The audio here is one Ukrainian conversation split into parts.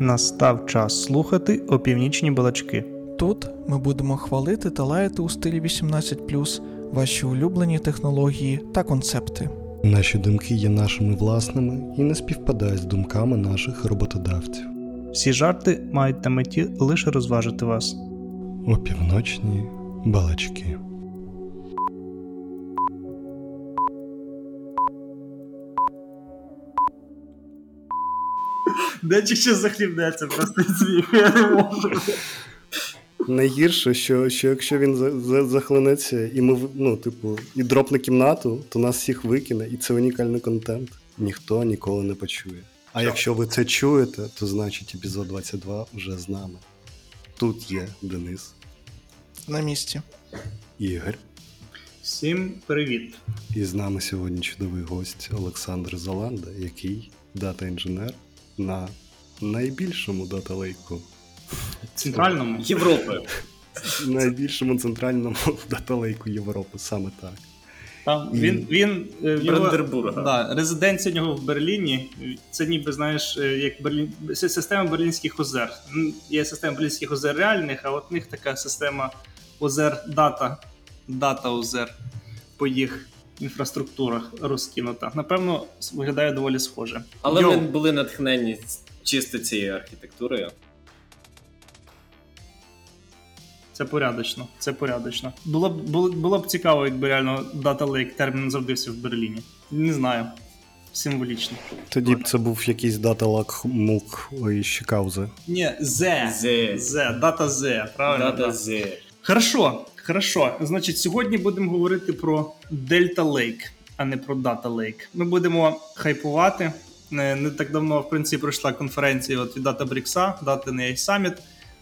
Настав час слухати опівнічні балачки. Тут ми будемо хвалити та лаяти у стилі 18 ваші улюблені технології та концепти. Наші думки є нашими власними і не співпадають з думками наших роботодавців. Всі жарти мають на меті лише розважити вас. Опівночні балачки. Дечик ще захлібнеться просто я не можу. Найгірше, що, що якщо він за, за, захлинеться, і ми ну, типу, і дропне кімнату, то нас всіх викине, і це унікальний контент. Ніхто ніколи не почує. А якщо ви це чуєте, то значить епізод 22 вже з нами. Тут є Денис, На місці. Ігор, Всім привіт. і з нами сьогодні чудовий гость Олександр Золанда, який дата-інженер на найбільшому дата-лейку, Центральному. Європи. найбільшому центральному дата-лейку Європи, саме так. Там І- він, він е, його- Брандербурга. Да, резиденція нього в Берліні. Це ніби знаєш, е, як Берлін... система Берлінських озер. Є система Берлінських озер реальних, а от в них така система озер дата, дата озер по їх інфраструктурах розкинута. Напевно, виглядає доволі схоже. Але Йоу. ми були натхнені чисто цією архітектурою. Це порядочно, це порядочно. Було б було, було б цікаво, якби реально Data Lake термін зародився в Берліні. Не знаю. Символічно. Тоді б це був якийсь дата-лак мук із Чикаузи. Ні, З. З. З. Дата З. Правильно? Дата да. з. Хорошо, хорошо. Значить, сьогодні будемо говорити про Delta Lake, а не про Data Lake. Ми будемо хайпувати. Не, не так давно, в принципі, пройшла конференція от від DataBricks, Data Summit.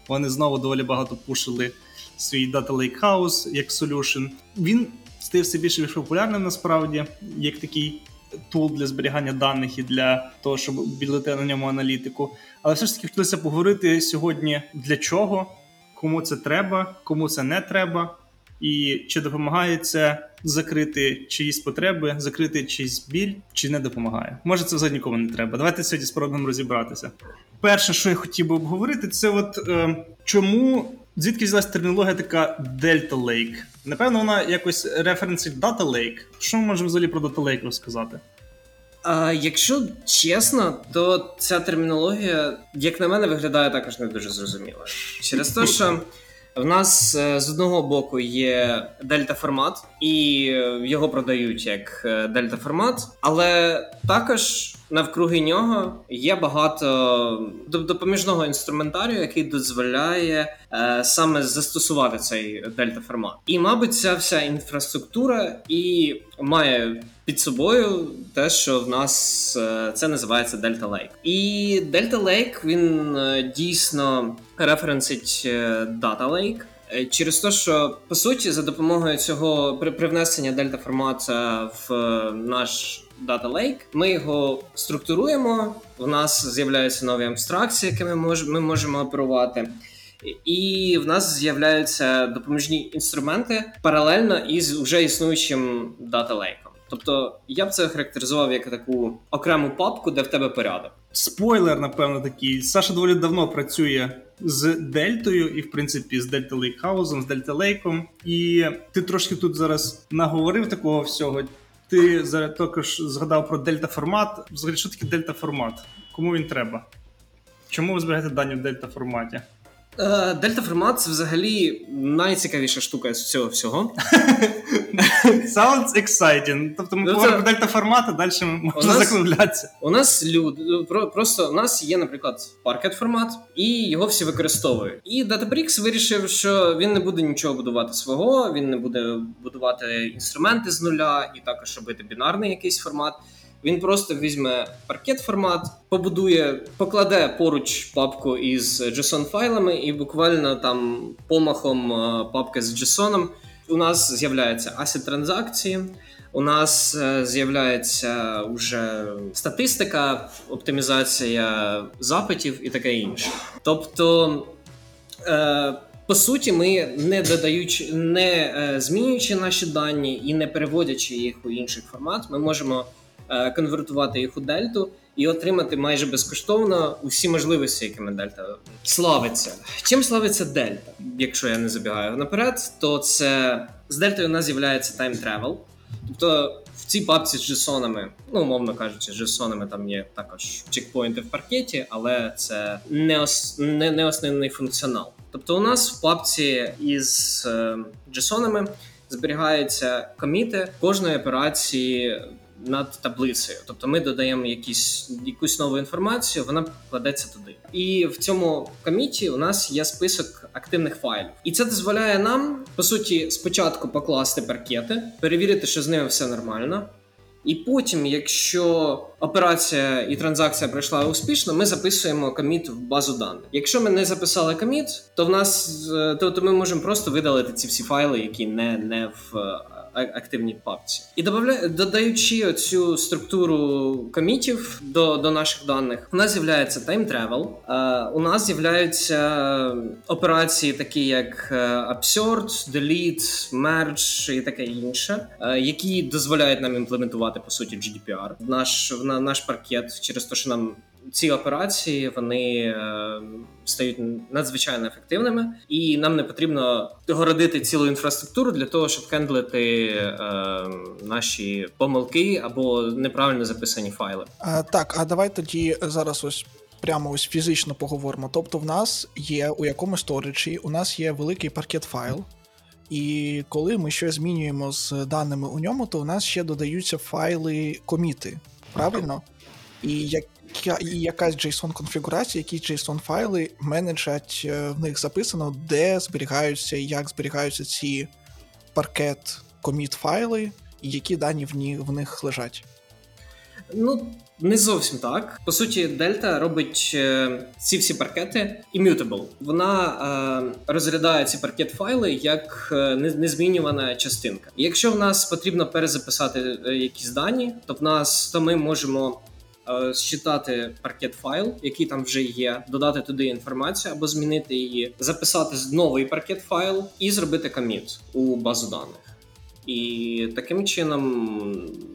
Вони знову доволі багато пушили свій Data Lake House як solution. Він стає все більше більш популярним насправді, як такий тул для зберігання даних і для того, щоб білити на ньому аналітику. Але все ж таки хотілося поговорити сьогодні для чого, кому це треба, кому це не треба, і чи допомагає це закрити чиїсь потреби, закрити чийсь біль, чи не допомагає. Може, це взагалі нікому не треба. Давайте сьогодні спробуємо розібратися. Перше, що я хотів би обговорити, це от е, чому звідки взялась термінологія така Delta Lake? Напевно, вона якось референсить Data Lake. Що ми можемо взагалі про Data Lake розказати? А, якщо чесно, то ця термінологія, як на мене, виглядає також не дуже зрозуміло. Через те, що в нас е, з одного боку є дельта формат, і е, його продають як е, дельта формат, але також навкруги нього є багато допоміжного інструментарію, який дозволяє е, саме застосувати цей дельта формат. І, мабуть, ця вся інфраструктура і має під собою те, що в нас е, це називається Delta Lake. І Delta Lake він е, дійсно референсить е, Lake. е, Через те, що по суті, за допомогою цього при- привнесення дельта формата в е, наш Data Lake, ми його структуруємо. У нас з'являються нові абстракції, мож, ми можемо оперувати. І в нас з'являються допоміжні інструменти паралельно із вже існуючим Data Lake. Тобто я б це характеризував як таку окрему папку, де в тебе порядок. Спойлер, напевно, такий. Саша доволі давно працює з Дельтою, і, в принципі, з Lake House, з Delta Lake. І ти трошки тут зараз наговорив такого всього. Ти зараз також згадав про дельта формат. Взагалі, що таке дельта формат? Кому він треба? Чому ви зберігаєте дані в дельта форматі? Е, Дельта формат це взагалі найцікавіша штука з цього всього. Sounds exciting. Тобто ми Ну, говоримо про дельта формат, а далі можна закруглятися. У нас люди про- просто у нас є, наприклад, паркет формат, і його всі використовують. І Databricks вирішив, що він не буде нічого будувати свого, він не буде будувати інструменти з нуля і також робити бінарний якийсь формат. Він просто візьме паркет формат, побудує, покладе поруч папку із JSON файлами, і буквально там помахом е, папки з JSON у нас з'являються асет транзакції. У нас е, з'являється вже статистика, оптимізація запитів і таке інше. Тобто, е, по суті, ми не додаючи, не змінюючи наші дані і не переводячи їх у інший формат, ми можемо конвертувати їх у дельту і отримати майже безкоштовно усі можливості, якими Дельта славиться. Чим славиться Дельта? Якщо я не забігаю наперед, то це з Дельтою у нас з'являється time travel. Тобто в цій папці з джесонами, ну умовно кажучи, з джесонами там є також чекпоінти в паркеті, але це не ос... не, не основний функціонал. Тобто, у нас в папці із е, джесонами зберігаються коміти кожної операції над таблицею. Тобто ми додаємо якісь, якусь нову інформацію, вона кладеться туди. І в цьому коміті у нас є список активних файлів. І це дозволяє нам, по суті, спочатку покласти паркети, перевірити, що з ними все нормально. І потім, якщо операція і транзакція пройшла успішно, ми записуємо коміт в базу даних. Якщо ми не записали коміт, то в нас то, то ми можемо просто видалити ці всі файли, які не не в активній папці. І додаючи цю структуру комітів до до наших даних, у нас з'являється travel, у нас з'являються операції, такі як Absurd, Delete, Merge і таке інше, які дозволяють нам імплементувати по суті GDPR наш в наш паркет через те, що нам ці операції вони е, стають надзвичайно ефективними, і нам не потрібно городити цілу інфраструктуру для того, щоб хендлити е, наші помилки або неправильно записані файли. А, Так, а давай тоді зараз ось. Прямо ось фізично поговоримо. Тобто, в нас є у якомусь сторічі, у нас є великий паркет файл, і коли ми щось змінюємо з даними у ньому, то у нас ще додаються файли коміти. Правильно? І як і якась JSON-конфігурація, якісь JSON-файли менеджать, е, в них записано, де зберігаються і як зберігаються ці паркет коміт файли, і які дані в них, в них лежать. Ну, не зовсім так. По суті, Дельта робить е, ці всі паркети immutable. Вона е, розглядає ці паркет-файли як е, незмінювана частинка. Якщо в нас потрібно перезаписати е, якісь дані, то в нас то ми можемо считати паркет файл, який там вже є, додати туди інформацію або змінити її, записати новий паркет файл і зробити коміт у базу даних. І таким чином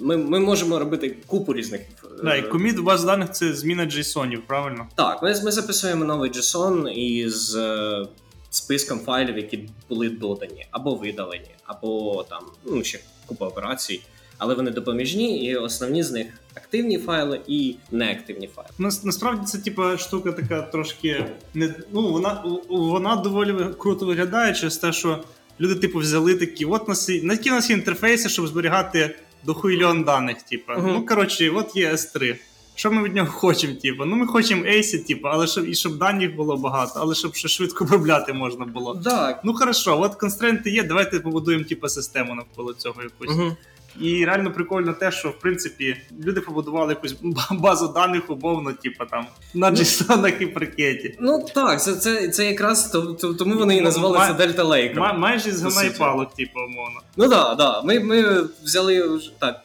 ми ми можемо робити купу різних. Да, і коміт в базу даних це зміна JSON, правильно? Так, ми ми записуємо новий JSON із е, списком файлів, які були додані, або видалені, або там ну ще купа операцій але вони допоміжні, і основні з них активні файли і неактивні файли. Нас насправді це типа штука така трошки не ну вона вона доволі круто виглядає через те, що люди, типу, взяли такі, от нас на які нас є інтерфейси, щоб зберігати дохуйльон даних. Типу. Uh-huh. Ну коротше, от є S3. Що ми від нього хочемо? Типу? Ну ми хочемо ACI, типу, але щоб і щоб даних було багато, але щоб ще швидко обробляти можна було. Так. Ну хорошо, от констренти є. Давайте побудуємо типу, систему навколо цього якусь. Uh-huh. І реально прикольно те, що в принципі люди побудували якусь базу даних умовно, типу там на джейсонах і паркеті. Ну так, це це, це якраз то, то, тому вони і назвали це Дельта Лейк. Майже з гана типу, умовно. Ну так, да, да. Ми ми взяли так.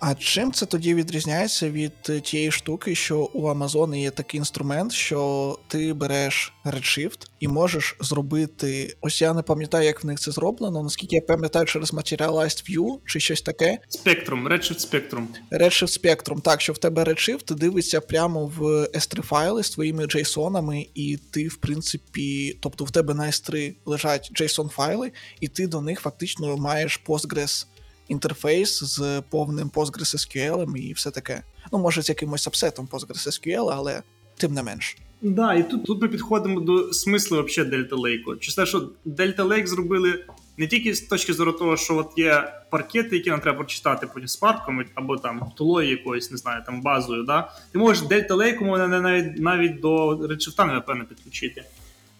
А чим це тоді відрізняється від е, тієї штуки, що у Amazon є такий інструмент, що ти береш Redshift і можеш зробити. Ось я не пам'ятаю, як в них це зроблено. Наскільки я пам'ятаю, через Materialized View чи щось таке. Spectrum, Redshift Spectrum. Redshift Spectrum. Так, що в тебе Redshift дивиться прямо в S3 файли з твоїми JSON-ами, і ти, в принципі, тобто в тебе на S3 лежать JSON файли, і ти до них фактично маєш Postgres інтерфейс з повним PostgreSQL і все таке. Ну, може, з якимось апсетом PostgreSQL, але тим не менш. Да, і тут тут ми підходимо до смислу взагалі Delta Lake. Чи те, що Delta Lake зробили не тільки з точки зору того, що от є паркети, які нам треба прочитати потім з парком, або там тулою якоюсь, не знаю, там базою. Да? Ти можеш Delta Lake можна навіть навіть до речовта, напевно, підключити.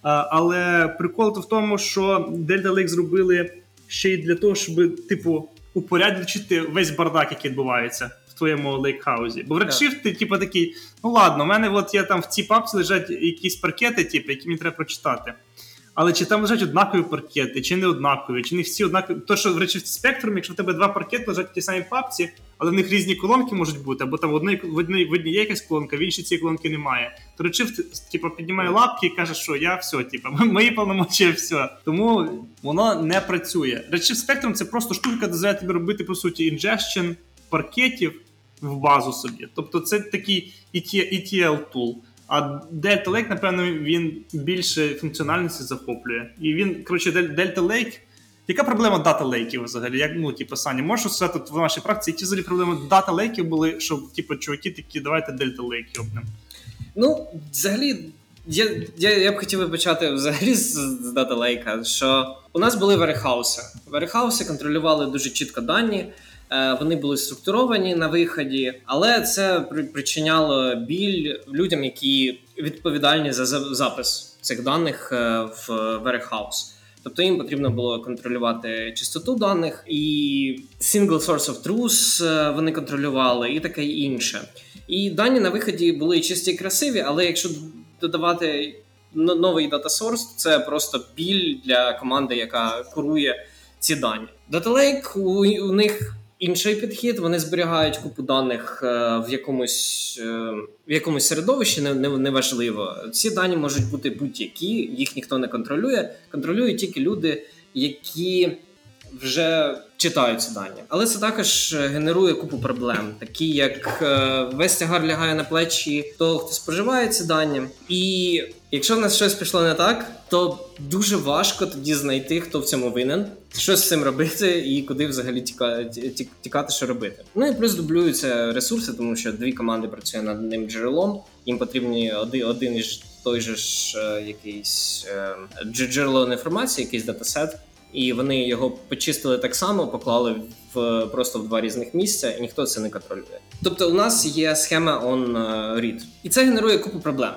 А, Але прикол то в тому, що Delta Lake зробили ще й для того, щоб, типу, упорядочити весь бардак, який відбувається в твоєму лейкхаузі. Бо в Redshift ти, типу, такий, ну ладно, в мене от є там в цій папці лежать якісь паркети, типу, які мені треба прочитати. Але чи там лежать однакові паркети, чи не однакові, чи не всі однакові. То, що в речі в якщо в тебе два паркети лежать в тій самій папці, але в них різні колонки можуть бути, або там в одній в одній, в одній є якась колонка, в іншій цієї колонки немає. То речив, типу, піднімає лапки і каже, що я все, типу, мої повномочі, все. Тому воно не працює. Речив спектрум це просто штука, дозволяє тобі робити, по суті, інжешн паркетів в базу собі. Тобто це такий ETL tool. А Delta Lake, напевно, він більше функціональності захоплює. І він, коротше, Delta Lake. Яка проблема дата лейків взагалі? Як, ну, типу, Саня, можеш сказати в нашій практиці, які взагалі проблеми дата лейків були, що, типу, чуваки такі, давайте Delta Lake обнем? Ну, взагалі, я я, я б хотів почати взагалі з, з Data Lake, що у нас були верехауси. Верехауси контролювали дуже чітко дані. Е, вони були структуровані на виході, але це причиняло біль людям, які відповідальні за запис цих даних е, в Warehouse. Тобто їм потрібно було контролювати чистоту даних, і single source of truth е, вони контролювали, і таке інше. І дані на виході були чисті і красиві, але якщо додавати новий дата source, це просто біль для команди, яка курує ці дані. Data Lake, у, у них інший підхід. Вони зберігають купу даних е, в якомусь е, в якомусь середовищі, неважливо. Не, не Ці дані можуть бути будь-які, їх ніхто не контролює. Контролюють тільки люди, які вже читають ці дані. Але це також генерує купу проблем, такі як е, весь тягар лягає на плечі того, хто споживає ці дані. І якщо в нас щось пішло не так, то дуже важко тоді знайти, хто в цьому винен, що з цим робити і куди взагалі тікати, тікати, що робити. Ну і плюс дублюються ресурси, тому що дві команди працюють над одним джерелом. Їм потрібні один один і той же ж е, якийсь е, джерело інформації, якийсь датасет і вони його почистили так само, поклали в просто в два різних місця, і ніхто це не контролює. Тобто, у нас є схема on-read. і це генерує купу проблем.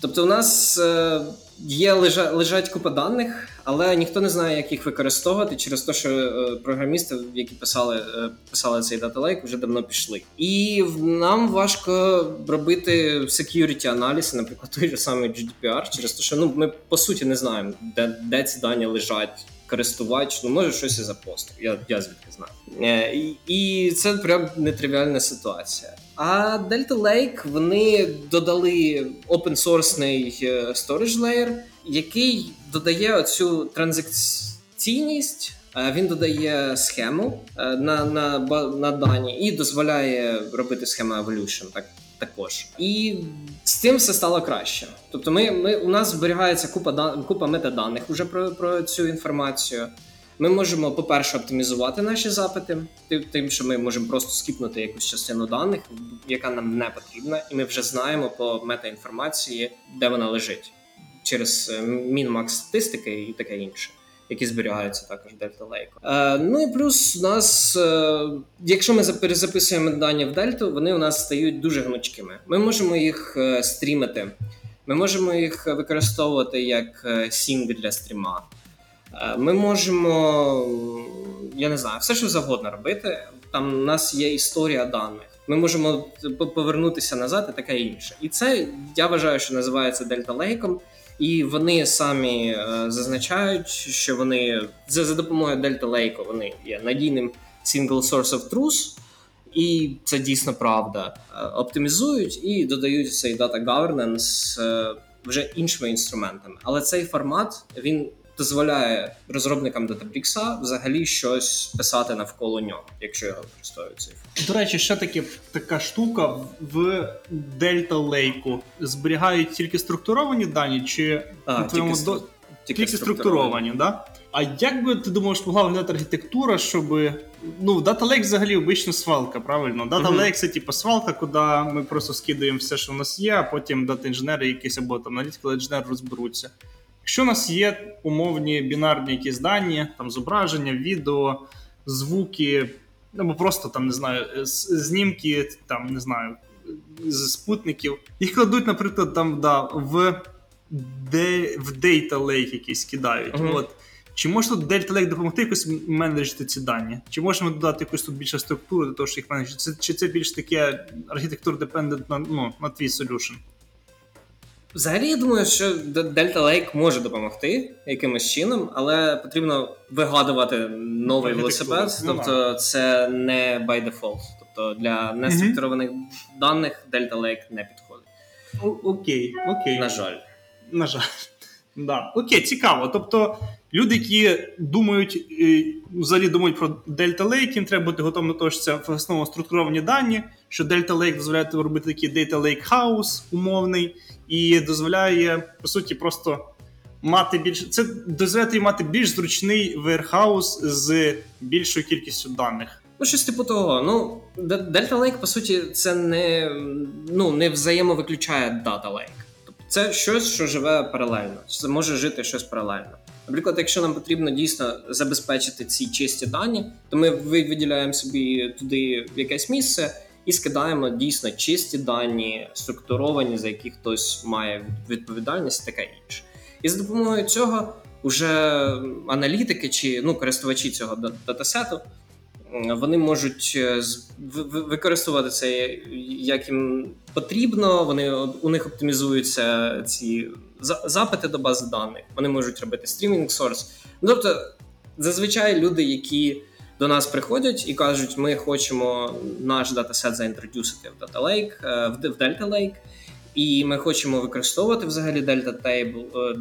Тобто, у нас е, є лежа, лежать купа даних, але ніхто не знає, як їх використовувати через те, що е, програмісти, які писали е, писали цей даталейк, вже давно пішли. І нам важко робити security аналіз, наприклад, той же самий GDPR, через те, що ну ми по суті не знаємо, де, де ці дані лежать користувач, ну може щось і запостив. Я я звідки знаю. Е, і, і це прям нетривіальна ситуація. А Delta Lake вони додали open-source е, storage layer, який додає оцю транзакційність. Е, він додає схему на на, на дані і дозволяє робити схему evolution. Так також. І з цим все стало краще. Тобто, ми, ми у нас зберігається купа купа метаданих уже про, про цю інформацію. Ми можемо, по-перше, оптимізувати наші запити, тим, що ми можемо просто скіпнути якусь частину даних, яка нам не потрібна, і ми вже знаємо по метаінформації, де вона лежить через е, min-max статистики і таке інше які зберігаються також в Delta Lake. Е, Ну і плюс у нас, е, якщо ми перезаписуємо дані в Дельту, вони у нас стають дуже гнучкими. Ми можемо їх е, стрімити, ми можемо їх використовувати як е, sink для стріма. Е, ми можемо, я не знаю, все, що завгодно робити. Там у нас є історія даних. Ми можемо повернутися назад і таке інше. І це я вважаю, що називається Дельта Лейком і вони самі е, зазначають, що вони за, за допомогою Delta Lake вони є надійним single source of truth, і це дійсно правда. Е, оптимізують і додають цей data governance е, вже іншими інструментами. Але цей формат він дозволяє розробникам Databricks взагалі щось писати навколо нього, якщо його використовують До речі, ще таки така штука в Delta Lake зберігають тільки структуровані дані, чи а, твоєму тільки, до... тільки, тільки структуровані, да? А як би ти думаєш, могла виглядати архітектура, щоб ну Data Lake взагалі обична свалка, правильно? Data. Lake це типу свалка, куди ми просто скидаємо все, що в нас є, а потім дата інженери якісь або там аналітики інженери розберуться. Якщо у нас є умовні бінарні якісь дані, там зображення, відео, звуки, або просто там не знаю, знімки, там не знаю, з спутників, їх кладуть, наприклад, там да, в де, в Data Lake якийсь кидають. Uh-huh. От. Чи може тут Delta Lake допомогти якось менеджити ці дані? Чи можемо додати якусь тут більше структуру для того, що їх менеджити? Чи це більш таке архітектур депендент на ну, на твій solution? Взагалі, я думаю, що Delta Lake може допомогти якимось чином, але потрібно вигадувати новий велосипед. Ну, тобто, це не by default. Тобто для неструктурованих mm-hmm. даних Delta Lake не підходить. О- окей, окей. На жаль. На жаль. Да. Окей, цікаво. Тобто, Люди, які думають, е, взагалі думають про Delta Lake, їм треба бути готовим до того, що це в основному структуровані дані, що Delta Lake дозволяє робити такий Data Lake House умовний, і дозволяє, по суті, просто мати більш. Це дозволяє мати більш зручний warehouse з більшою кількістю даних. Ну, щось типу того. Ну, Delta Lake, по суті, це не, ну, не взаємовиключає Data Lake. Тобто це щось, що живе паралельно. Це може жити щось паралельно. Наприклад, якщо нам потрібно дійсно забезпечити ці чисті дані, то ми виділяємо собі туди якесь місце і скидаємо дійсно чисті дані, структуровані, за які хтось має відповідальність, таке інше. І за допомогою цього вже аналітики чи ну, користувачі цього да- датасету вони можуть е, використовувати це як їм потрібно. Вони у них оптимізуються ці запити до бази даних. Вони можуть робити стрімінг сорс. Ну, тобто, зазвичай люди, які до нас приходять і кажуть, ми хочемо наш датасет заінтродюсити в Data Lake, е, в Delta Lake, і ми хочемо використовувати взагалі Delta Table,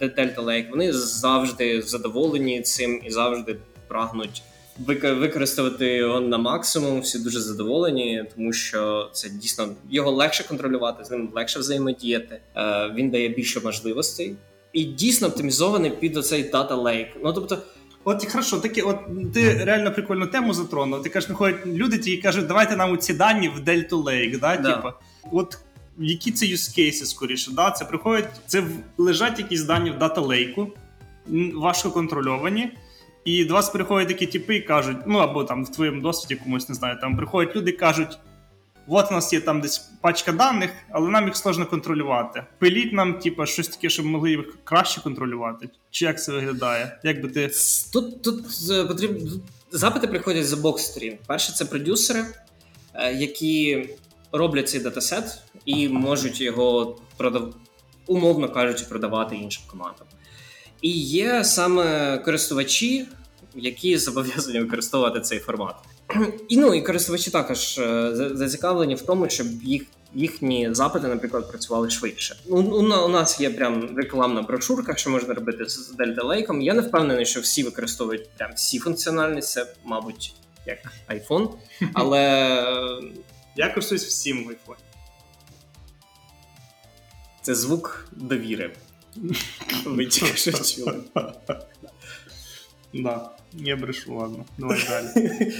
Delta Lake. Вони завжди задоволені цим і завжди прагнуть вик- використати його на максимум. Всі дуже задоволені, тому що це дійсно його легше контролювати, з ним легше взаємодіяти. Е, Він дає більше можливостей. І дійсно оптимізований під оцей Data Lake. Ну тобто, От і хорошо, таке, от ти реально прикольну тему затронув. Ти кажеш, приходять люди, ті кажуть, давайте нам ці дані в Delta Lake, да? Да. Типа, от які це use cases, скоріше, да? Це приходять, це лежать якісь дані в Data Lake, важко контрольовані. І до вас приходять такі типи і кажуть, ну або там в твоєму досвіді комусь не знаю, там приходять люди і кажуть: от у нас є там десь пачка даних, але нам їх сложно контролювати. Пиліть нам, типа, щось таке, щоб могли їх краще контролювати. Чи як це виглядає? Як би ти. Тут, тут е, потрібно запити приходять з обох сторін. Перше, це продюсери, е, які роблять цей датасет і можуть його продав... умовно кажучи, продавати іншим командам. І є саме користувачі, які зобов'язані використовувати цей формат. І ну і користувачі також е, зацікавлені в тому, щоб їх. Їхні запити, наприклад, працювали швидше. Ну, у, у нас є прям рекламна брошурка, що можна робити з Delta Lake. Я не впевнений, що всі використовують прям всі функціональності, це, мабуть, як iPhone. Але Я користуюсь всім в iPhone. це звук довіри. Ви тільки що чули. Да, я брешу, ладно. Давай далі.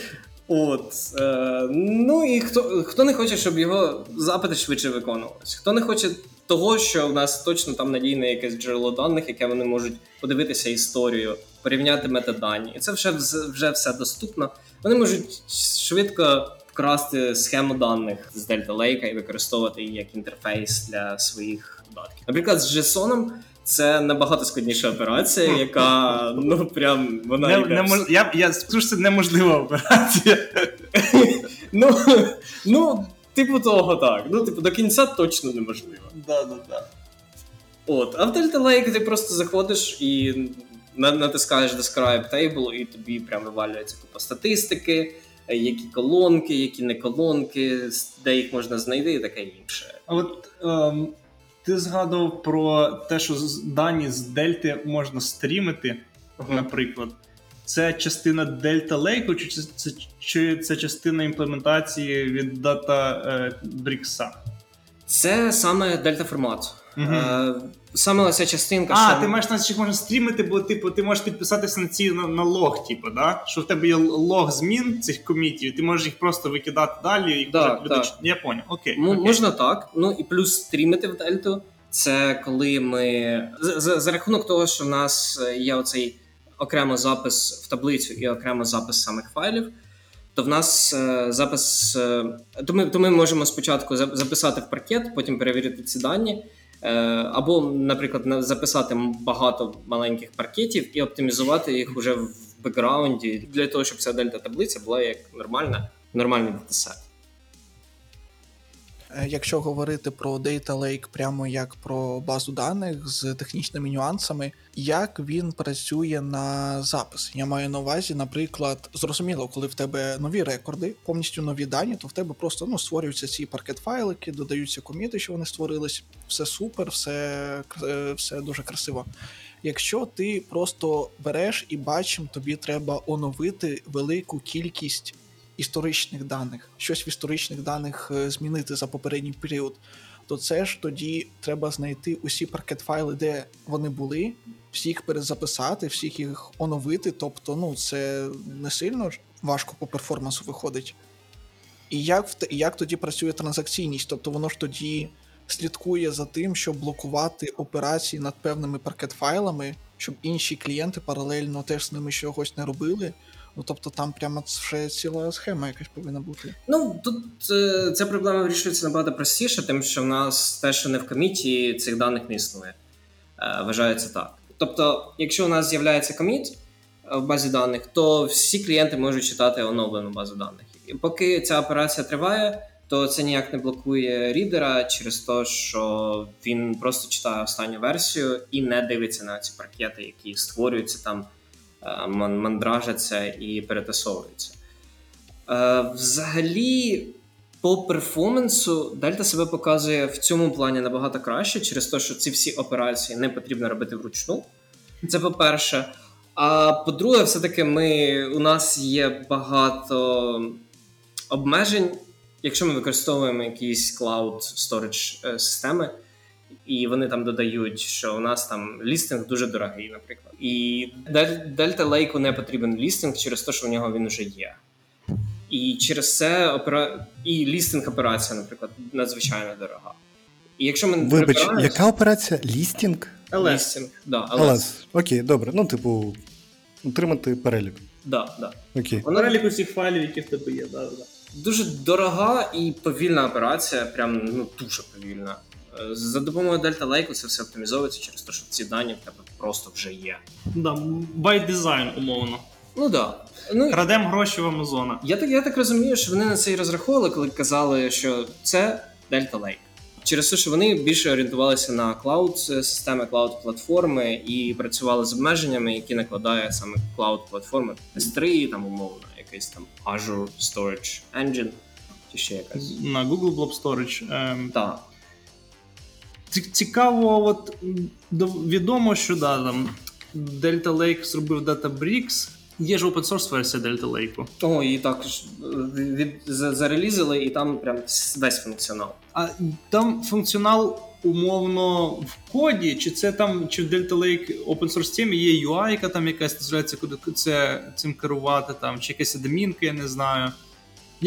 От. Е, ну і хто, хто не хоче, щоб його запити швидше виконувалися? Хто не хоче того, що в нас точно там надійне якесь джерело даних, яке вони можуть подивитися історію, порівняти метадані. І це вже, вже все доступно. Вони можуть швидко вкрасти схему даних з Delta Lake і використовувати її як інтерфейс для своїх додатків. Наприклад, з JSON це набагато складніша операція, яка ну прям вона Не, йде не, мож- я, я скажу, що це неможлива операція. Ну, ну, типу того, так. Ну, типу, до кінця точно неможливо. Да, да, да. От, а в Delta Lake ти просто заходиш і на- натискаєш Describe Table, і тобі прям вивалюється купа статистики, які колонки, які не колонки, де їх можна знайти і таке інше. А от ем, ти згадував про те, що дані з Дельти можна стрімити, наприклад. Це частина Delta Lake, чи це, чи це частина імплементації від Data е, Bricks? Це саме Delta формат. Е, саме ця частинка, А, що... ти маєш на що можна стрімити, бо типу, ти можеш підписатися на ці на, на лог, типу, да? що в тебе є лог змін цих комітів, ти можеш їх просто викидати далі, Так, може люди. Я поняв, окей. М- окей. Можна так. Ну і плюс стрімити в дельту. Це коли ми за, за, за рахунок того, що в нас е, є оцей окремо запис в таблицю і окремо запис самих файлів. То в нас е, запис. Е, то, ми, то ми можемо спочатку записати в паркет, потім перевірити ці дані. Е, або, наприклад, на- записати багато маленьких паркетів і оптимізувати їх уже в бекграунді для того, щоб ця дельта таблиця була як нормальна, нормальний датасет. Е, Якщо говорити про Data Lake прямо як про базу даних з технічними нюансами, як він працює на запис? Я маю на увазі, наприклад, зрозуміло, коли в тебе нові рекорди, повністю нові дані, то в тебе просто ну, створюються ці паркет-файлики, додаються коміти, що вони створились, все супер, все, е, все дуже красиво. Якщо ти просто береш і бачимо, тобі треба оновити велику кількість історичних даних, щось в історичних даних е, змінити за попередній період, то це ж тоді треба знайти усі паркет-файли, де вони були, всіх перезаписати, всіх їх оновити. Тобто, ну це не сильно важко по перформансу виходить. І як як тоді працює транзакційність? Тобто воно ж тоді слідкує за тим, щоб блокувати операції над певними паркет-файлами, щоб інші клієнти паралельно теж з ними чогось не робили. Ну тобто там прямо вже ціла схема якась повинна бути. Ну тут е, ця проблема вирішується набагато простіше, тим, що в нас те, що не в коміті, цих даних не існує. Е, Вважається так. Тобто, якщо у нас з'являється коміт е, в базі даних, то всі клієнти можуть читати оновлену базу даних. І поки ця операція триває, то це ніяк не блокує рідера через те, що він просто читає останню версію і не дивиться на ці паркети, які створюються там, мандражаться і перетасовуються. Е, Взагалі, по перформансу Дельта себе показує в цьому плані набагато краще, через те, що ці всі операції не потрібно робити вручну. Це по-перше. А по-друге, все-таки ми, у нас є багато обмежень, якщо ми використовуємо якісь cloud storage е, системи, і вони там додають, що у нас там лістинг дуже дорогий, наприклад. І Дель- Delta Lake не потрібен лістинг через те, що в нього він вже є. І через це опера... і лістинг операція, наприклад, надзвичайно дорога. І якщо ми Вибач, прибираємо- яка операція? Лістінг? Але лістинг, да, але... Алас. Окей, добре. Ну, типу, утримати перелік. Да, да. Окей. Вона перелік усіх файлів, які в тебе є. Да, да. дуже дорога і повільна операція, прям ну дуже повільна. Е, За допомогою Delta Lake це все оптимізовується через те, що ці дані в тебе просто вже є. Да, by design, умовно. Ну да. Ну Крадемо гроші в Амазона. я так я так розумію, що вони на це і розраховували, коли казали, що це Delta Lake. Через те, що вони більше орієнтувалися на cloud системи, cloud платформи і працювали з обмеженнями, які накладає саме cloud платформи S3, там умовно, якийсь там Azure Storage Engine чи ще якась. На Google Blob Storage. Ем, Так. Ці- цікаво, от відомо, що да, там Delta Lake зробив Databricks. Є ж open source версія Delta Lake. О, і також е, від, зарелізили, і там прям весь функціонал. А там функціонал умовно в коді, чи це там, чи в Delta Lake open source темі є UI, яка там якась дозволяється куди це цим керувати, там, чи якась адмінка, я не знаю.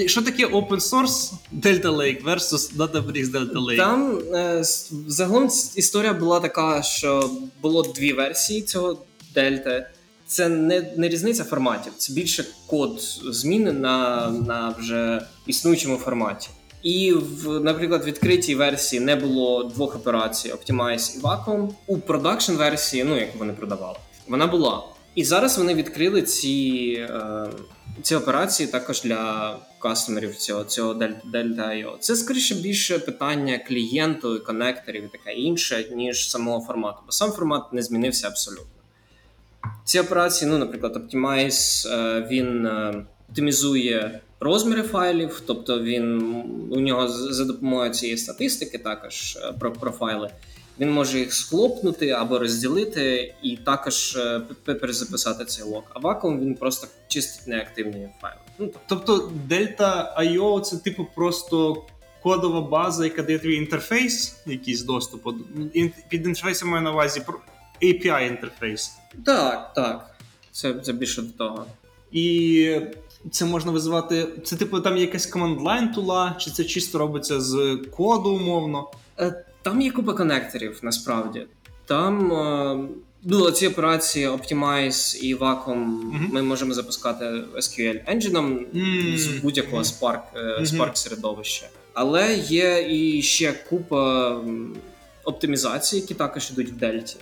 Що таке open source Delta Lake versus Databricks Delta Lake? Там е, загалом історія була така, що було дві версії цього дельта. Це не, не різниця форматів, це більше код зміни на, на вже існуючому форматі. І в, наприклад, відкритій версії не було двох операцій Optimize і Vacuum. У продакшн версії, ну яку вони продавали, вона була. І зараз вони відкрили ці, е, ці операції також для кастомерів цього, цього Delta Delta IO. Це скоріше більше питання клієнту, конекторів і таке інше, ніж самого формату, бо сам формат не змінився абсолютно. Ці операції, ну, наприклад, Optimize, е, він е, оптимізує розміри файлів, тобто він у нього за допомогою цієї статистики, також е, про, про файли, він може їх схлопнути або розділити, і також е, перезаписати цей лог. А вакуум він просто чистить неактивні файли. Ну, Тобто Delta IO це типу просто кодова база, яка дає твій інтерфейс, якийсь доступ. От, Під інтерфейсом маю на увазі API інтерфейс. так, так. Це, це більше до того. І це можна визивати. Це типу там якась команд-лайн тула, чи це чисто робиться з коду умовно. Там є купа конекторів, насправді. Там е, ну, ці операції Optimize і Vacuum Мгм. ми можемо запускати SQL енджином Мгм. з будь-якого. Spark, е. Spark середовища. Але є і ще купа оптимізацій, які також йдуть в Дельті.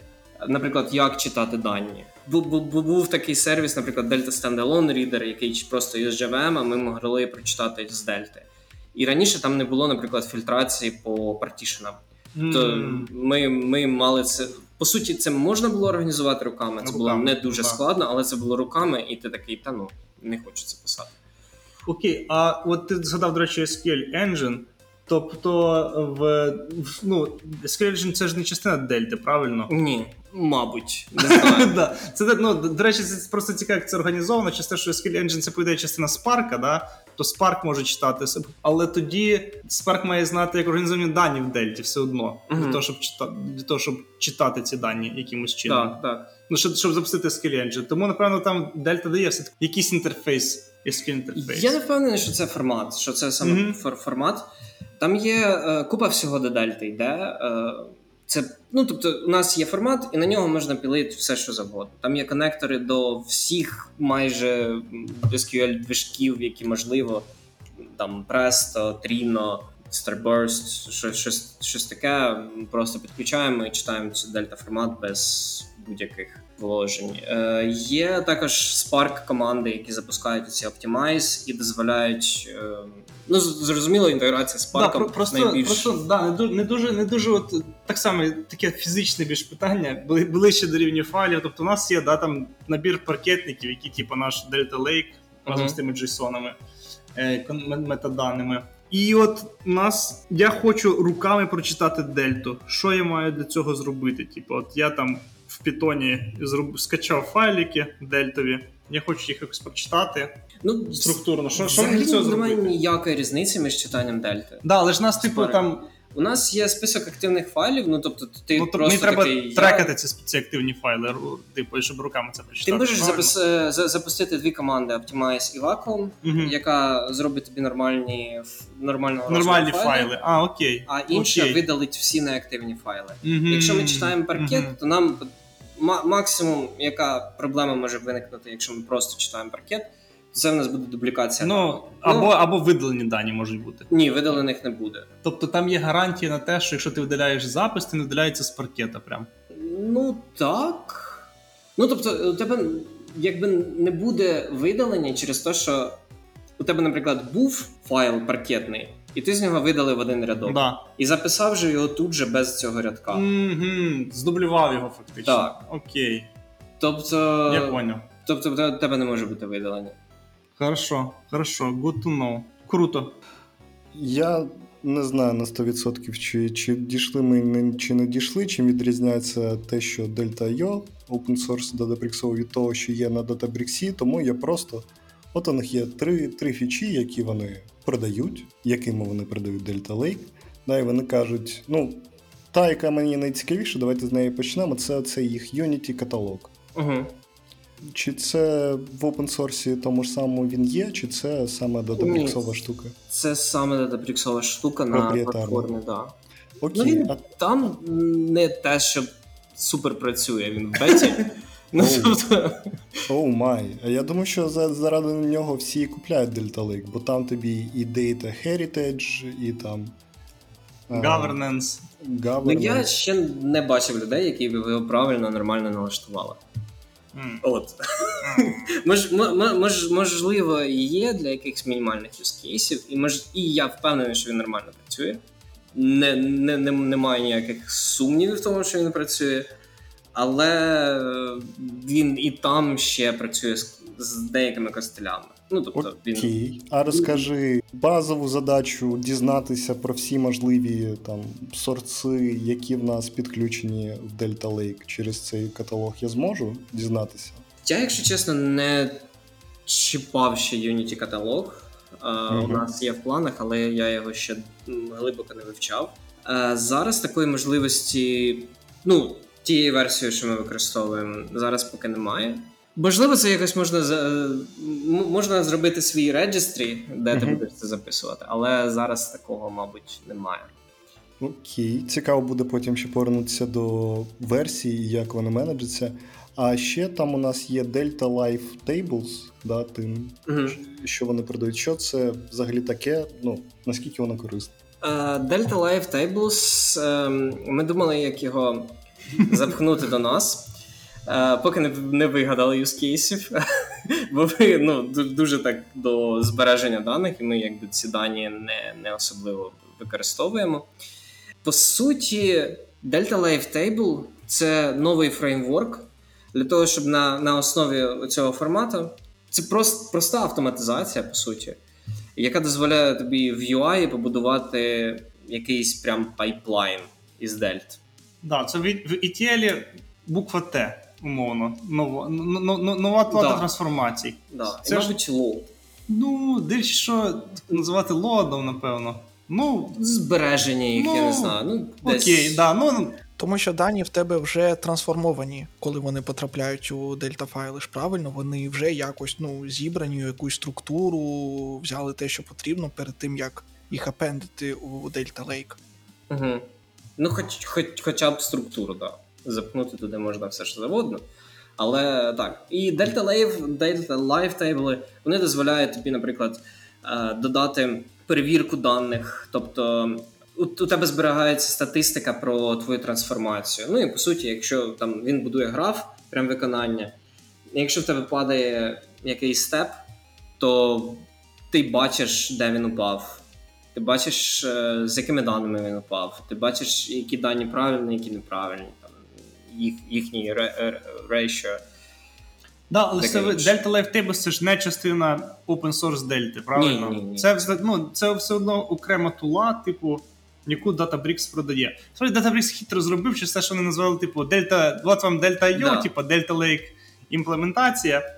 Наприклад, як читати дані. Бу- бу- бу- Був такий сервіс, наприклад, Delta Standalone Reader, який просто із JVM, а ми могли прочитати з Дельти. І раніше там не було, наприклад, фільтрації по партішенам. То ми, ми мали це. По суті, це можна було організувати руками. Це було Руками, не дуже так. складно, але це було руками, і ти такий, та ну, не хочу це писати. Окей, а от ти згадав, до речі, SQL Engine. Тобто, в, ну, SQL Engine це ж не частина дельти, правильно? Ні, мабуть, не знаю. да. Це, ну, До речі, це просто цікаво, як це організовано. Через те, що SQL Engine це по частина Spark, да? То Spark може читати. Але тоді Spark має знати, як організовані дані в Дельті все одно, Мгм. для, того, щоб читати, для того, щоб читати ці дані якимось чином. Так, так. Ну, щоб, щоб запустити SQL Engine. Тому, напевно, там Дельта дає все якийсь інтерфейс, SQL інтерфейс. Я не впевнений, що це формат, що це саме фор- формат. Там є е, купа всього до дельти йде. Е, це, ну, тобто, у нас є формат, і на нього можна пілити все, що завгодно. Там є конектори до всіх майже м, SQL-движків, які можливо. Там Presto, Trino, Starburst, щось, щось, щось таке. Просто підключаємо і читаємо цю дельта формат без будь-яких вложень. Е, є також Spark команди, які запускають ці Optimize і дозволяють. Е, ну, зрозуміло, інтеграція з Да, Spark про- просто, найбільш. просто да, не дуже, не дуже, не дуже от, так само таке фізичне більш питання, ближче до рівня файлів. Тобто, у нас є да, там набір паркетників, які типу наш Delta Lake разом Мгм. з тими JSON-ами, е, метаданими. І от у нас я хочу руками прочитати дельту. Що я маю для цього зробити? Типу, от я там в питоні зроб... скачав файлики дельтові. Я хочу їх якось прочитати Ну, структурно. Що, що мені взагалі для цього немає зробити? ніякої різниці між читанням дельти. Да, але ж нас, типу, Spark. там У нас є список активних файлів, ну тобто ти ну, просто мені треба такий, я- трекати ці, ці активні файли, типу, щоб руками це прочитати. Ти можеш запис... е, за- запустити дві команди Optimize і Vacuum, Мгм. яка зробить тобі нормальні нормального Нормальні розміру файли. А, окей. а інша Окей. видалить всі неактивні файли. Мгм. Якщо ми читаємо паркет, Мгм. то нам максимум, яка проблема може виникнути, якщо ми просто читаємо паркет, це в нас буде дублікація. Ну, даних. або, або видалені дані можуть бути. ні, видалених не буде. Тобто там є гарантія на те, що якщо ти видаляєш запис, ти не видаляється з паркета прям. Ну так. Ну тобто, у тебе якби не буде видалення через те, що у тебе, наприклад, був файл паркетний, і ти з нього видалив один рядок. Да. І записав же його тут же без цього рядка. Угу. Здублював його фактично. Так. Окей. Тобто, Я поняв. тобто, у тебе- не може бути видалення. Хорошо, хорошо, good to know. Круто. Я не знаю на 100% чи, чи дійшли ми чи не дійшли, чим відрізняється те, що Delta.io, open source Databricks від того, що є на Databricks, тому я просто. От у них є три, три фічі, які вони продають, якими вони продають Delta Lake. Да, і вони кажуть: ну, та, яка мені найцікавіша, давайте з неї почнемо. Це, це їх Unity каталог. Угу. Чи це в open source тому ж самому він є, чи це саме Databricks штука? Це саме датабріксова штука на платформі, да. Ну, він а там не те, що супер працює, він в беті. Ну, Оу. тобто, Оу май. А я думаю, що заради нього всі купляють Delta Lake, бо там тобі і Data Heritage, і там. а, Governance. ну, я ще не бачив людей, які б його правильно, нормально налаштували. М. От. Мож, мож, можливо, є для якихось мінімальних юзкейсів, і, мож, і я впевнений, що він нормально працює. Не, не, не, немає ніяких сумнівів в тому, що він працює. Але е, він і там ще працює з, з деякими костелями. Ну, тобто він. Окей. А розкажи базову задачу дізнатися про всі можливі там сорти, які в нас підключені в Delta Lake через цей каталог. Я зможу дізнатися. Я, якщо чесно, не чіпав ще Unity каталог. Е, У нас є в планах, але я його ще глибоко не вивчав. Е, Зараз такої можливості, ну, тієї версії, що ми використовуємо, зараз поки немає. Можливо, це якось можна можна зробити свій реджестрі, де ти будеш це записувати, але зараз такого, мабуть, немає. Окей, цікаво буде потім ще повернутися до версії, як вони менеджаться. А ще там у нас є Delta Life Tables, да, тим, Мгм. що вони продають. Що це взагалі таке? Ну, наскільки воно корисне? Е, Delta Live Tables. ем, Ми думали, як його запхнути до нас. Е, Поки не, не вигадали cases, бо ми ну, дуже так до збереження даних, і ми якби ці дані не, не особливо використовуємо. По суті, Delta Live Table це новий фреймворк для того, щоб на, на основі цього формату це просто, проста автоматизація, по суті. яка дозволяє тобі в UI побудувати якийсь прям пайплайн із дельт. Да, це в, в ETL буква Т, умовно. Нова, нова плата Да. трансформацій. Да. Це І, ж- мабуть, лоу. Ну, дивлячись, що називати лодом, напевно. Ну, Збереження їх, я Ну, не знаю. Ну, десь... окей, да, ну, Тому що дані в тебе вже трансформовані, коли вони потрапляють у дельта файли ж правильно, вони вже якось ну, зібрані у якусь структуру, взяли те, що потрібно перед тим, як їх апендити у Delta Lake. Угу. Ну, хоч, хоч, хоча б структуру. Да. Запхнути туди можна все що завгодно. Але так. І Delta Live, Delta Live Table, вони дозволяють тобі, наприклад, е, додати перевірку даних. Тобто у, у тебе зберігається статистика про твою трансформацію. Ну і по суті, якщо там він будує граф, прям виконання, якщо в тебе падає якийсь степ, то ти бачиш, де він упав. Ти бачиш, е, з якими даними він упав. Ти бачиш, які дані правильні, які неправильні, там, їх, їхній рейшо. Да, але це. Delta Live Tables це ж не частина open source Delta, правильно? Ні, ні, ні. Це, ну, це все одно окрема тула, типу, яку Databricks продає. Справді Databricks хитро зробив, чи все, що вони назвали, типу, Delta, от вам Delta IO, Да. типу Delta Lake імплементація.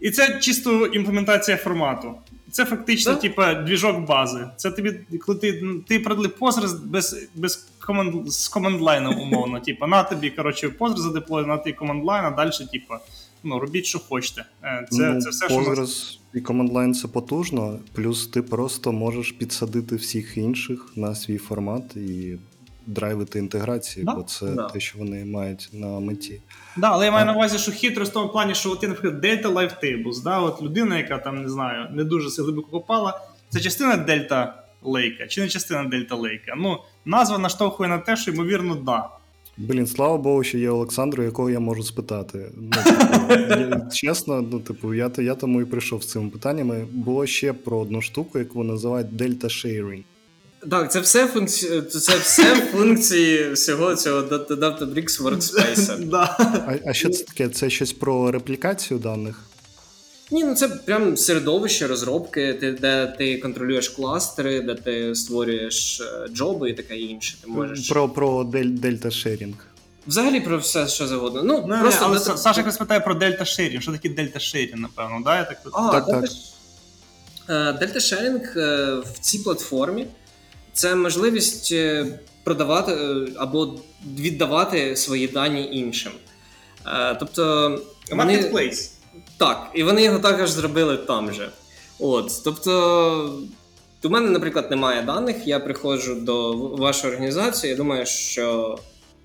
І це чисто імплементація формату. Це фактично, Да. типа, двіжок бази. Це тобі, коли ти, ти продали Postgres без, без команд, з команд-лайном, умовно. Типа, на тобі, коротше, Postgres задеплой, на ти команд-лайн, а далі, типа, ну, робіть, що хочете. Е, Це, ну, це все, що нас... Postgres і Command Line це потужно, плюс ти просто можеш підсадити всіх інших на свій формат і драйвити інтеграції, Да, бо це да. те, що вони мають на меті. Да, але я маю на увазі, що хитро в тому плані, що от ти, наприклад, Delta Live Tables, да, от людина, яка там не знаю, не дуже глибоко копала, це частина Delta Lake, чи не частина Delta Lake? Ну, назва наштовхує на те, що ймовірно, да. Блін, слава Богу, що є Олександр, якого я можу спитати. Ну, типу, я, чесно, ну, типу, я, я тому і прийшов з цими питаннями. Було ще про одну штуку, яку називають Delta Sharing. Так, це все функції, це все функції всього цього Data- Databricks Workspace. Да. А, а що це таке? Це щось про реплікацію даних? Ні, ну це прям середовище розробки, ти, де ти контролюєш кластери, де ти створюєш е, джоби і таке інше. Ти можеш Про, про дель, Delta Sharing. взагалі про все, що завгодно. Ну, Ну, просто але дата- Са- Саша якраз питає про Delta Sharing. Що таке Delta Sharing, напевно, да? Я так... А, Так, Delta так. Е, Delta Sharing е, в цій платформі це можливість е, продавати е, або віддавати свої дані іншим. Тобто Тобто вони, так, і вони його також зробили там же. От, тобто, у мене, наприклад, немає даних. Я приходжу до вашої організації. Я думаю, що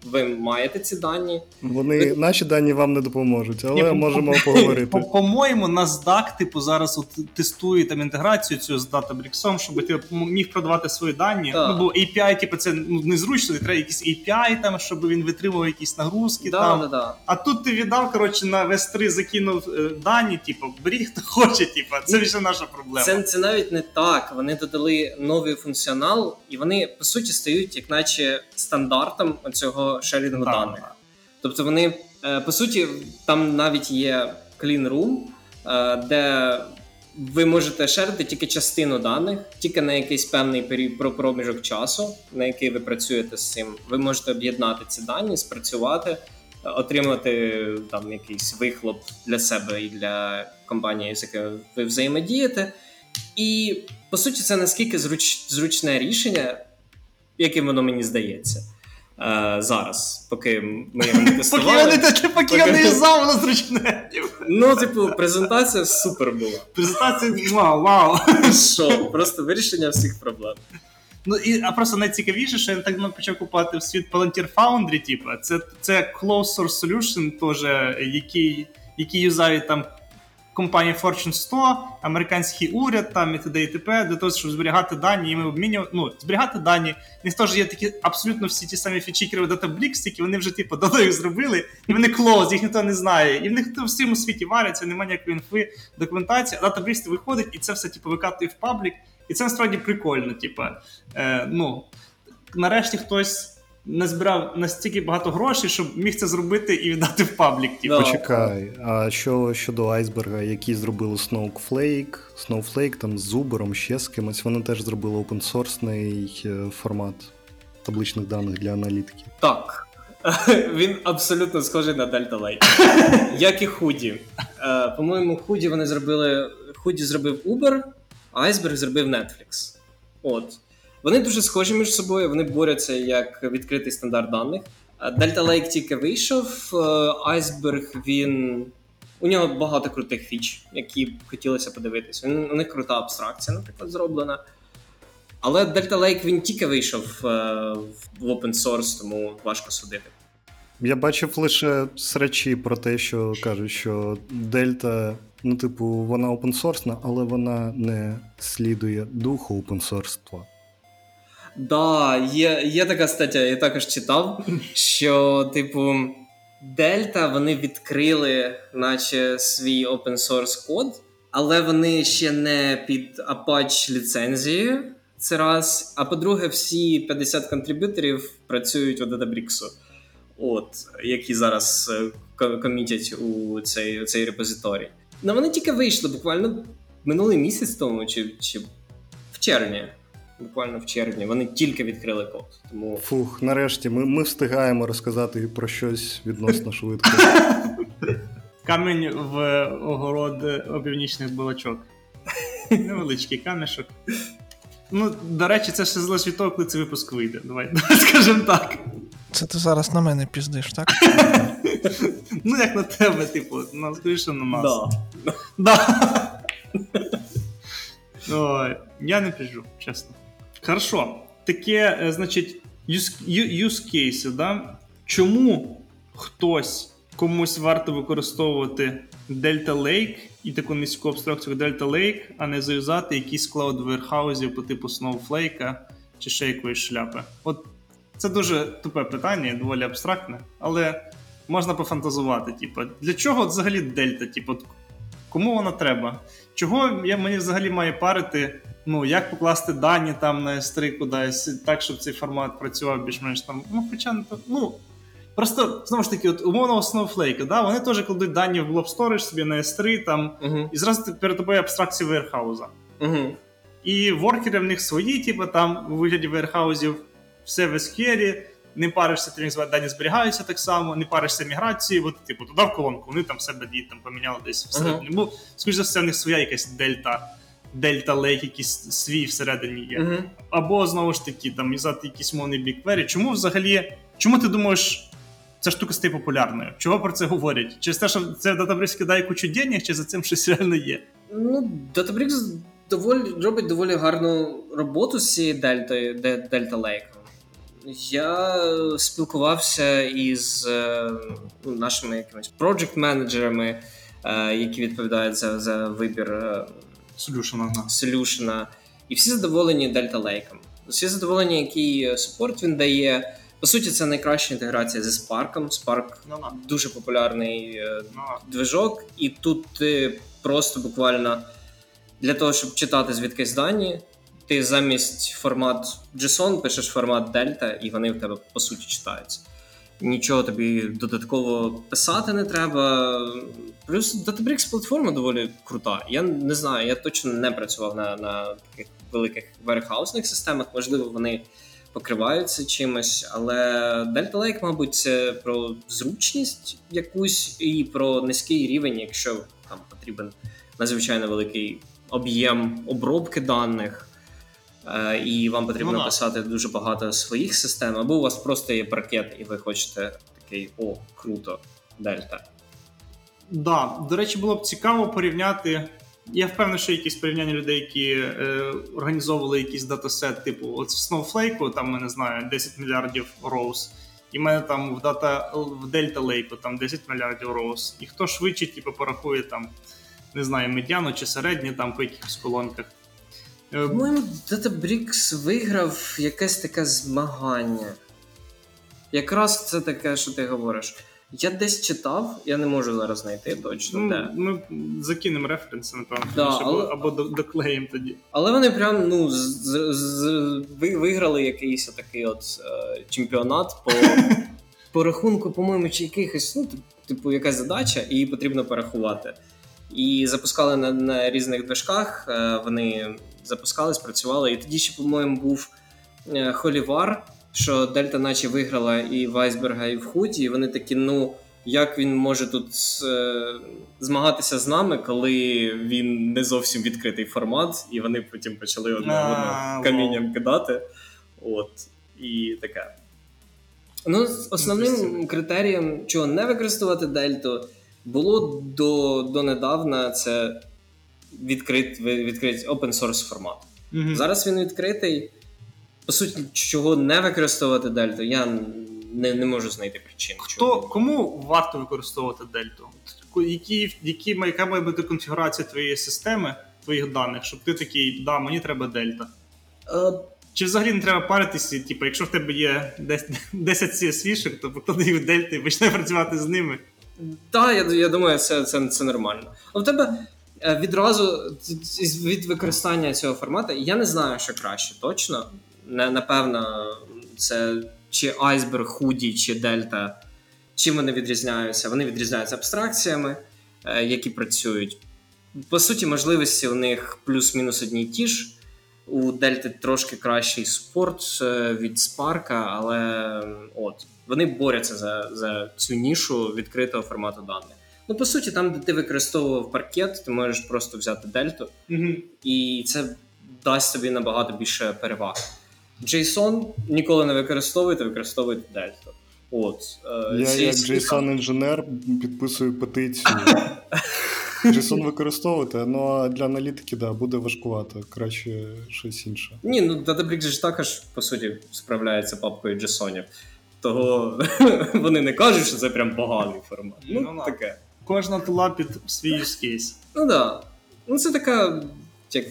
ви маєте ці дані. Вони наші дані вам не допоможуть, але Ні, можемо по- поговорити. По- По-моєму, NASDAQ, типу, зараз от тестує там інтеграцію цю з Databricks, щоб ти міг продавати свої дані. Так. Ну, бо API, типу, це ну, незручно, треба якісь API, там, щоб він витримував якісь нагрузки. Да, там. да, да. А тут ти віддав, коротше, на вес 3 закинув е, дані, типу, беріть хто хоче, типу, це вже наша проблема. Це, це навіть не так. Вони додали новий функціонал, і вони по суті стають, як наче стандартом цього шерінгу Да, даних. да. Тобто вони, е, по суті, там навіть є clean room, е, де ви можете шерити тільки частину даних, тільки на якийсь певний період проміжок часу, на який ви працюєте з цим. Ви можете об'єднати ці дані, спрацювати, е, отримати там якийсь вихлоп для себе і для компанії, з якою ви взаємодієте. І по суті, це наскільки зруч, зручне рішення, яким воно мені здається. Е, зараз, поки ми його не тестували. поки я не юзав, воно зручне. Ну, типу, презентація супер була. Презентація, вау, вау. Що? Просто вирішення всіх проблем. Ну і а просто найцікавіше, що я так ну, почав купувати в світ Palantir Foundry, типу, це, це closed source solution, теж, який, який юзають там компанія Fortune 100, американський уряд там і т.д. і т.п. для того, щоб зберігати дані, і ми обмінювати, ну, зберігати дані. У них теж є такі абсолютно всі ті самі фічі в Databricks, тільки вони вже типу давно їх зробили, і вони closed, їх ніхто не знає. І в них в всьому світі варяться, немає ніякої інфи, документації, а Databricks виходить, і це все типу викатує в паблік. І це насправді прикольно, типу. Е, ну, нарешті хтось назбирав настільки багато грошей, щоб міг це зробити і віддати в паблік. Типу. Да. Почекай, а що щодо айсберга, які зробили Snowflake, Snowflake там з Uber, ще з кимось, вони теж зробили опенсорсний формат табличних даних для аналітики. Так. Він абсолютно схожий на Delta Lake. Як і худі. Е, По-моєму, худі вони зробили. Худі зробив Uber, а Iceberg зробив Netflix. От. Вони дуже схожі між собою, вони борються як відкритий стандарт даних. А Delta Lake тільки вийшов. е, Iceberg, він. У нього багато крутих фіч, які б хотілося подивитись. Він, у них крута абстракція, наприклад, зроблена. Але Delta Lake він тільки вийшов е, в open source, тому важко судити. Я бачив лише срачі про те, що кажуть, що Дельта, ну, типу, вона open source на, але вона не слідує духу open source ства. Да, є, є така стаття, я також читав, що, типу, Дельта вони відкрили, наче свій open source код, але вони ще не під Apache ліцензією. Це раз. А по-друге, всі 50 контриб'юторів працюють у Databricks, от, які зараз е, комітять у цей, у цей репозиторій. Ну вони тільки вийшли буквально минулий місяць тому, чи, чи в червні. Буквально в червні. Вони тільки відкрили код. Тому Фух, нарешті ми, ми встигаємо розказати про щось відносно швидко. Камінь в огород опівнічних балачок. Невеличкий камішок. Ну, до речі, це ще залежить від того, коли цей випуск вийде. Давай, скажімо так. Це ти зараз на мене піздиш, так? Ну, як на тебе, типу, ну, скоріше на нас. да. Да. Ой, я не піжу, чесно. Хорошо. Таке, е, значить, use, use case, да? Чому хтось комусь варто використовувати Delta Lake і таку низьку абстракцію Delta Lake, а не заюзати якісь клауд верхаузів по типу Snowflake чи ще якоїсь шляпи? От це дуже тупе питання, доволі абстрактне, але можна пофантазувати. Типу, для чого взагалі Дельта? Типу, Кому вона треба? Чого я мені взагалі має парити? Ну, як покласти дані там на S3 кудись, так, щоб цей формат працював більш-менш там. Ну, хоча не то- ну. Просто знову ж таки, от умовного Snowflake, да, вони теж кладуть дані в Blob Storage собі на S3 там, Угу. і зразу перед тобою абстракція вейрхауза. Угу. І воркери в них свої, типу, там у вигляді вейрхаузів, все в SQL, не паришся, ти дані зберігаються так само, не паришся міграцією, от, типу, туди в колонку, вони там себе дії там поміняли десь всередині. Бо, скоріш за все, в них своя якась дельта, дельта лейк, якийсь свій всередині є. Угу. Або знову ж таки, там юзати якісь мовний BigQuery. Чому взагалі, чому ти думаєш, ця штука стає популярною? Чого про це говорять? Через те, що це Databricks кидає кучу денег, чи за цим щось реально є? Ну, Databricks доволі робить доволі гарну роботу з цією дельтою, де Delta Lake. Я спілкувався із е, ну, нашими якимись проджект-менеджерами, е, які відповідають за, за вибір е, Солюшена, ага. солюшена, і всі задоволені Delta Lake. Всі задоволені, який супорт він дає. По суті, це найкраща інтеграція зі Spark. Spark дуже популярний е, Ну, движок, і тут ти просто буквально для того, щоб читати звідкись дані, ти замість формат JSON пишеш формат Delta, і вони в тебе по суті читаються. Нічого тобі додатково писати не треба. Плюс Databricks платформа доволі крута. Я не знаю, я точно не працював на, на таких великих верхаусних системах. Можливо, вони покриваються чимось, але Delta Lake, мабуть, це про зручність якусь і про низький рівень, якщо там потрібен надзвичайно великий об'єм обробки даних. е, І вам потрібно Ну писати дуже багато своїх систем, або у вас просто є паркет, і ви хочете такий о, круто, дельта. Да, до речі, було б цікаво порівняти. Я впевнений, що якісь порівняння людей, які е, організовували якийсь датасет, типу, от в Snowflake, там, не знаю, 10 мільярдів роуз, і в мене там в дата в Delta Lake там 10 мільярдів роуз. І хто швидше, типу, порахує там, не знаю, медіану чи середнє там по якихось колонках. Е, По-моєму, Databricks виграв якесь таке змагання. Якраз це таке, що ти говориш. Я десь читав, я не можу зараз знайти точно. Ну, де. ми закинемо референси, напевно, Да, або, але- або доклеїмо тоді. Але вони прям ну, з, з, з- виграли якийсь такий от е, чемпіонат по, по рахунку, по-моєму, чи якихось, ну, типу, якась задача, і її потрібно порахувати. І запускали на, на різних движках, е, вони запускались, працювали. І тоді ще, по-моєму, був е, Холівар, що Дельта наче виграла і Вайсберга, і в Хуті, і вони такі, ну. Як він може тут е, змагатися з нами, коли він не зовсім відкритий формат, і вони потім почали одне камінням кидати. От, і таке. Ну, основним критерієм, чого не використовувати дельту, було до, донедавна це відкрит, відкрит open source формат. Зараз він відкритий. По суті, чого не використовувати дельту, я не, не можу знайти причин. Хто, чому. кому варто використовувати дельту? Які, які, яка має бути конфігурація твоєї системи, твоїх даних, щоб ти такий, да, мені треба дельта. Е, Чи взагалі не треба паритися, типу, якщо в тебе є 10, 10 CSV-шок, то поклади їх в дельти і почне працювати з ними. Так, я, я думаю, це, це, це нормально. А в тебе е, відразу від використання цього формату я не знаю, що краще, точно. Напевно, це чи айсберг, худі, чи дельта. Чим вони відрізняються? Вони відрізняються абстракціями, е, які працюють. По суті, можливості у них плюс-мінус одні й ті ж. У Дельти трошки кращий спорт е, від Спарка, але от вони борються за, за цю нішу відкритого формату даних. Ну, по суті, там, де ти використовував паркет, ти можеш просто взяти дельту, і і це дасть тобі набагато більше переваг. JSON ніколи не використовуйте, використовуйте дельту. От, е, Я ці- як JSON інженер підписую петицію. JSON використовувати, ну а для аналітики, да, буде важкувато. Краще щось інше. Ні, ну Databricks ж також, по суті, справляється папкою JSON. Того вони не кажуть, що це прям поганий формат. Ну, Ну, таке. кожна тула під свій use case. Ну так. Да. Ну, це така. Як...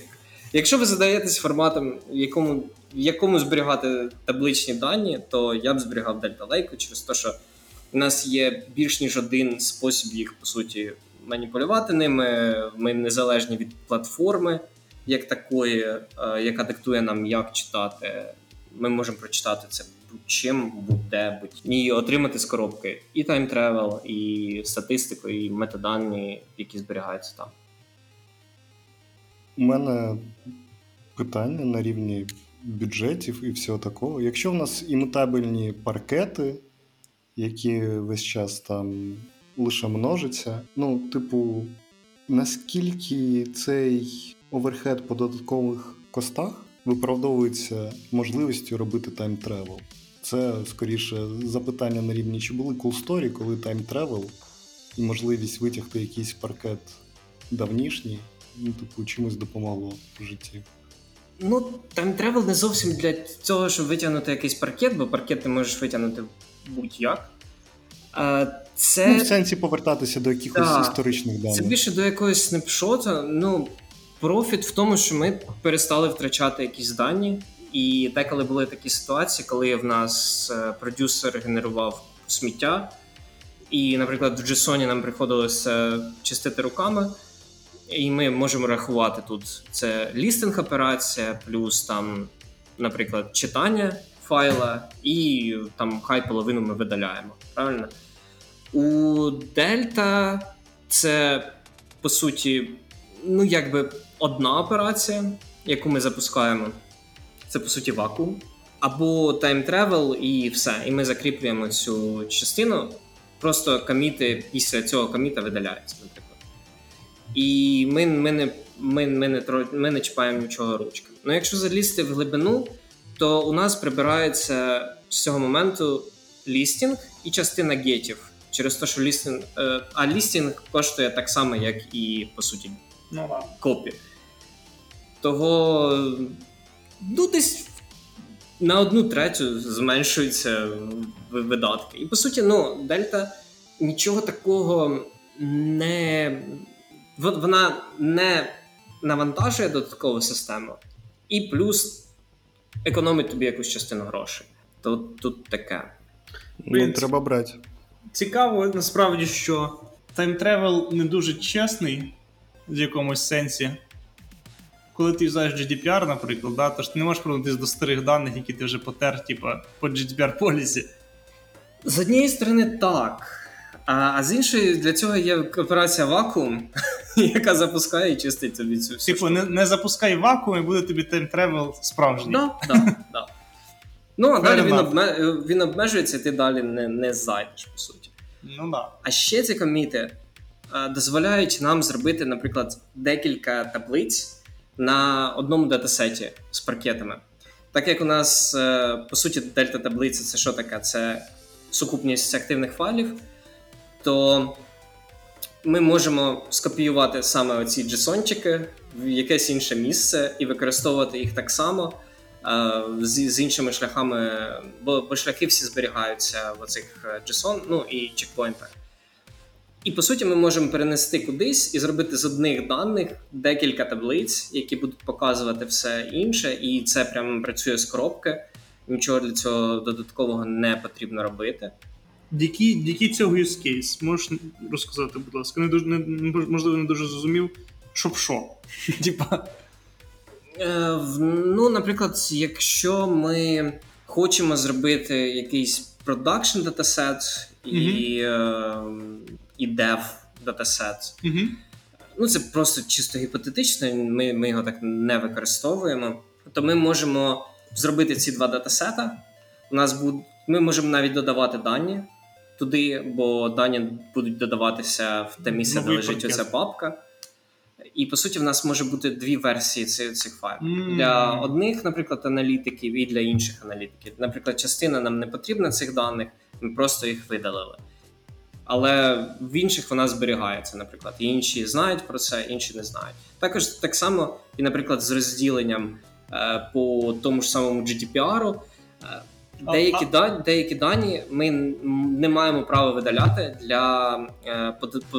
Якщо ви задаєтесь форматом, якому, в якому зберігати табличні дані, то я б зберігав Delta Lake через те, що у нас є більш ніж один спосіб їх, по суті, маніпулювати ними. Ми незалежні від платформи, як такої, е, яка диктує нам, як читати. Ми можемо прочитати це будь-чим, будь-де, будь і отримати з коробки і time travel, і статистику, і метадані, які зберігаються там. У мене питання на рівні бюджетів і всього такого. Якщо в нас immutable ні паркети, які весь час там лише множаться, ну, типу, наскільки цей overhead по додаткових cost ах виправдовується можливістю робити time travel? Це скоріше запитання на рівні, чи були cool story, коли time travel і можливість витягти якийсь Parquet давнішній, ну, типу, чимось допомогло в житті. Ну, time travel не зовсім для цього, щоб витягнути якийсь Parquet, бо Parquet ти можеш витягнути будь-як. А, це, Ну, в сенсі повертатися до якихось Так. історичних даних. це більше до якогось snapshot а. Ну, профіт в тому, що ми перестали втрачати якісь дані. І деколи були такі ситуації, коли в нас е, продюсер генерував сміття, і, наприклад, в JSON нам приходилося чистити руками, і ми можемо рахувати тут це лістинг операція, плюс там, наприклад, читання файла, і там хай половину ми видаляємо. Правильно? У Delta це по суті, ну якби одна операція, яку ми запускаємо. Це по суті вакуум. Або time travel, і все. І ми закріплюємо цю частину. Просто commit и після цього commit а видаляються, наприклад. І ми, ми, не, ми, ми, не, ми не чіпаємо нічого ручками. Ну, якщо залізти в глибину, то у нас прибирається з цього моменту listing і частина get ів. Через те, що listing. Е, а listing коштує так само, як і по суті Ну да. copy. Того ну, десь на одну третю зменшуються видатки. І по суті, ну, Дельта нічого такого не. Вона не навантажує додаткову систему, і плюс економить тобі якусь частину грошей. То тут таке. Ну, треба брати. Цікаво, насправді, що time travel не дуже чесний в якомусь сенсі. Коли ти юзаєш GDPR, наприклад, да, то ж ти не можеш повернутися до старих даних, які ти вже потер, типа, по GDPR policy. З однієї сторони, так. А, а з іншої, для цього є операція вакуум, яка запускає і чистить тобі цю всю. Типу, не, не запускай вакуум і буде тобі time travel справжній. Да, да, да. Ну, а далі він, обме... він обмежується, і ти далі не, не зайдеш, по суті. Ну да. А ще ці коміти е, дозволяють нам зробити, наприклад, декілька таблиць на одному датасеті з паркетами. Так як у нас, е, по суті, дельта таблиця це що таке? Це сукупність активних файлів, то ми можемо скопіювати саме оці JSON-чики в якесь інше місце і використовувати їх так само. е, З, з іншими шляхами, бо, бо шляхи всі зберігаються в оцих е, JSON, ну і чекпоінтах. І по суті, ми можемо перенести кудись і зробити з одних даних декілька таблиць, які будуть показувати все інше, і це прямо працює з коробки. Нічого для цього додаткового не потрібно робити. Який, який цього use case? Можеш розказати, будь ласка. Не дуже, не, можливо, не дуже зрозумів, щоб що. Типа. Е, ну, наприклад, якщо ми хочемо зробити якийсь продакшн датасет і, е, і dev датасет, ну це просто чисто гіпотетично, ми, ми його так не використовуємо. То ми можемо зробити ці два датасета. У нас буд... Ми можемо навіть додавати дані туди, бо дані будуть додаватися в те місце, Новий де лежить пакет. оця папка. І по суті, в нас може бути дві версії цих, цих файлів. Мм. Для одних, наприклад, аналітиків і для інших аналітиків. Наприклад, частина нам не потрібна цих даних, ми просто їх видалили. Але в інших вона зберігається, наприклад. І інші знають про це, інші не знають. Також так само, і, наприклад, з розділенням е, по тому ж самому GDPR, деякі, а- да, деякі дані ми не маємо права видаляти для, е,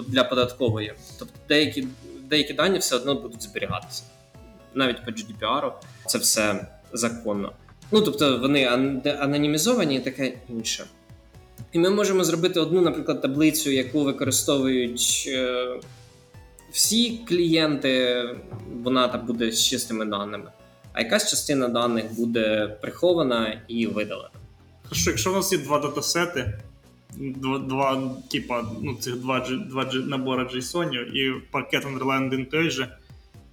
для податкової. Тобто деякі, деякі дані все одно будуть зберігатися. Навіть по GDPR це все законно. Ну, тобто вони анонімізовані і таке інше. І ми можемо зробити одну, наприклад, таблицю, яку використовують е, всі клієнти, вона там буде з чистими даними, а якась частина даних буде прихована і видалена. Хорошо, якщо у нас є два датасети, два, два типа, ну, цих два, два набори JSON і пакет Underline один той же,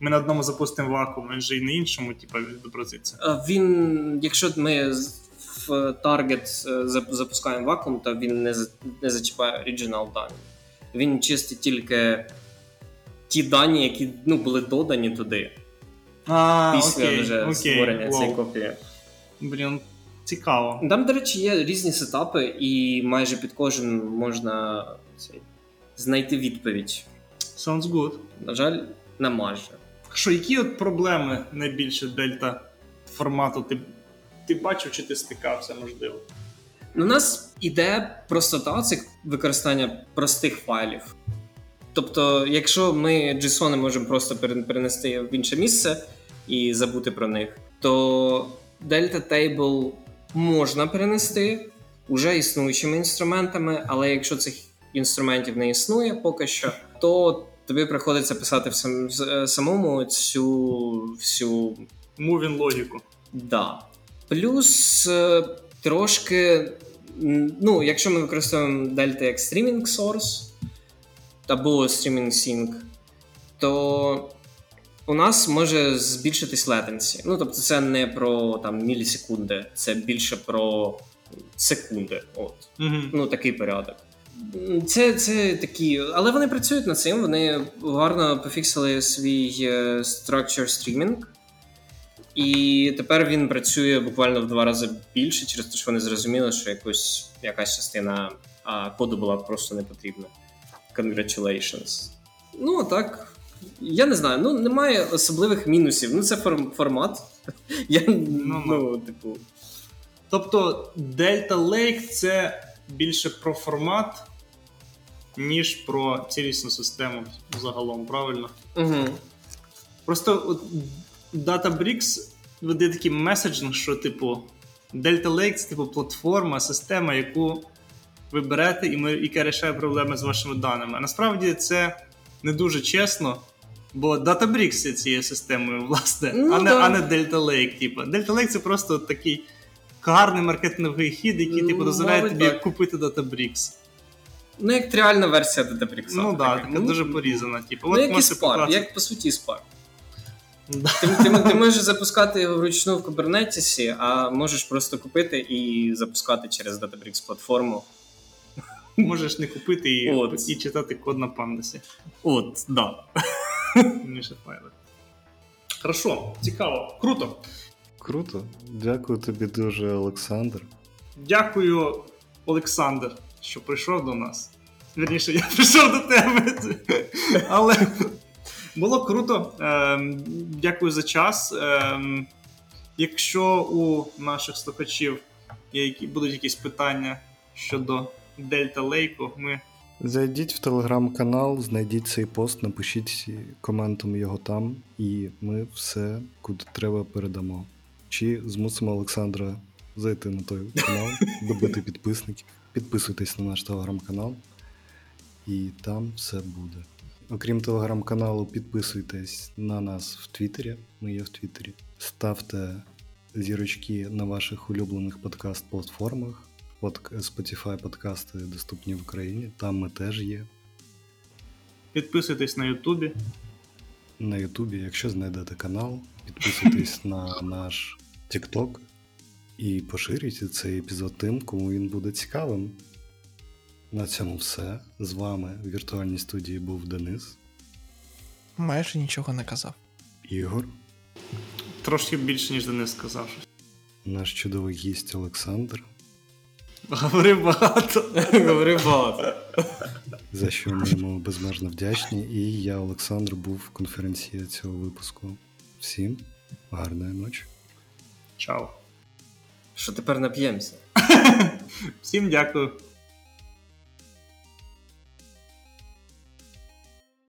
ми на одному запустимо вакуум, він же і на іншому, типа, відобразиться. Е, Він, якщо ми в таргет е, запускаємо вакуум, то він не, не зачіпає оригінал дані. Він чистить тільки ті дані, які ну, були додані туди А, після окей, вже окей, створення цієї вау. копії. Блін, цікаво. Там, до речі, є різні сетапи, і майже під кожен можна цей, знайти відповідь. Sounds good. На жаль, не майже. Що, які от проблеми найбільше дельта формату ти, ти бачив чи ти стикався, можливо? Ну, У нас іде простота цих використання простих файлів. Тобто, якщо ми JSON можемо просто перенести в інше місце і забути про них, то Delta Table можна перенести уже існуючими інструментами, але якщо цих інструментів не існує поки що, то тобі приходиться писати в сам, е, самому цю всю Мувін логіку. Да. Плюс е, трошки, ну, якщо ми використовуємо Delta як streaming source або streaming sync, то у нас може збільшитись latency. Ну, тобто, це не про там мілісекунди, це більше про секунди. От. Угу. Ну, такий порядок. Це, це такі, але вони працюють над цим. Вони гарно пофіксили свій е, structure streaming. І тепер він працює буквально в два рази більше, через те, що вони зрозуміли, що якось, якась частина а, коду була просто не потрібна. Congratulations. Ну, так. Я не знаю, ну немає особливих мінусів. Ну, це форм- формат. Я, Ну, ну, типу, Тобто Delta Lake це більше про формат, ніж про цілісну систему загалом, правильно? угу. Просто от Databricks веде такий меседжинг, що, типу, Delta Lake це типу платформа, система, яку ви берете і, ми, яке рішає проблеми з вашими даними. А насправді це не дуже чесно, бо Databricks є цією системою, власне, Ну, а, не, да. а не Delta Lake. Типу. Delta Lake це просто такий гарний маркетинговий хід, який Ну, типу, дозволяє мабуть, тобі так. купити Databricks. Ну, як тріальна версія Databricks. Ну так, така. така дуже порізана. Типу. Ну, як і Spark, покласти- як по суті Spark. Да. Ти, ти, ти можеш запускати його вручну в Kubernetes, а можеш просто купити і запускати через Databricks платформу. Можеш не купити і, От. і читати код на пандасі. От, да. Ніше файли. Хорошо, цікаво, круто. Круто. Дякую тобі дуже, Олександр. Дякую, Олександр, що прийшов до нас. Вірніше, я прийшов до тебе. Але було круто. Ем, дякую за час. Ем, якщо у наших слухачів є будуть якісь питання щодо Дельта Лейку, ми Зайдіть в телеграм-канал, знайдіть цей пост, напишіть коментом його там, і ми все, куди треба, передамо. Чи змусимо Олександра зайти на той канал, добити підписників. Підписуйтесь на наш телеграм-канал, і там все буде. Окрім телеграм-каналу, підписуйтесь на нас в Твіттері. Ми є в Твіттері. Ставте зірочки на ваших улюблених подкаст-платформах. Под Spotify подкасти доступні в Україні. Там ми теж є. підписуйтесь на Ютубі. На Ютубі, якщо знайдете канал, підписуйтесь на наш TikTok і поширюйте цей епізод тим, кому він буде цікавим. На цьому все. З вами в віртуальній студії був Денис, Майже нічого не казав. Ігор, Трошки більше, ніж Денис сказав. наш чудовий гість Олександр, Говорив багато. Говорив багато. за що ми йому безмежно вдячні. І я, Олександр, був конференція цього випуску. Всім гарної ночі. Чао. Що тепер нап'ємося? Всім дякую.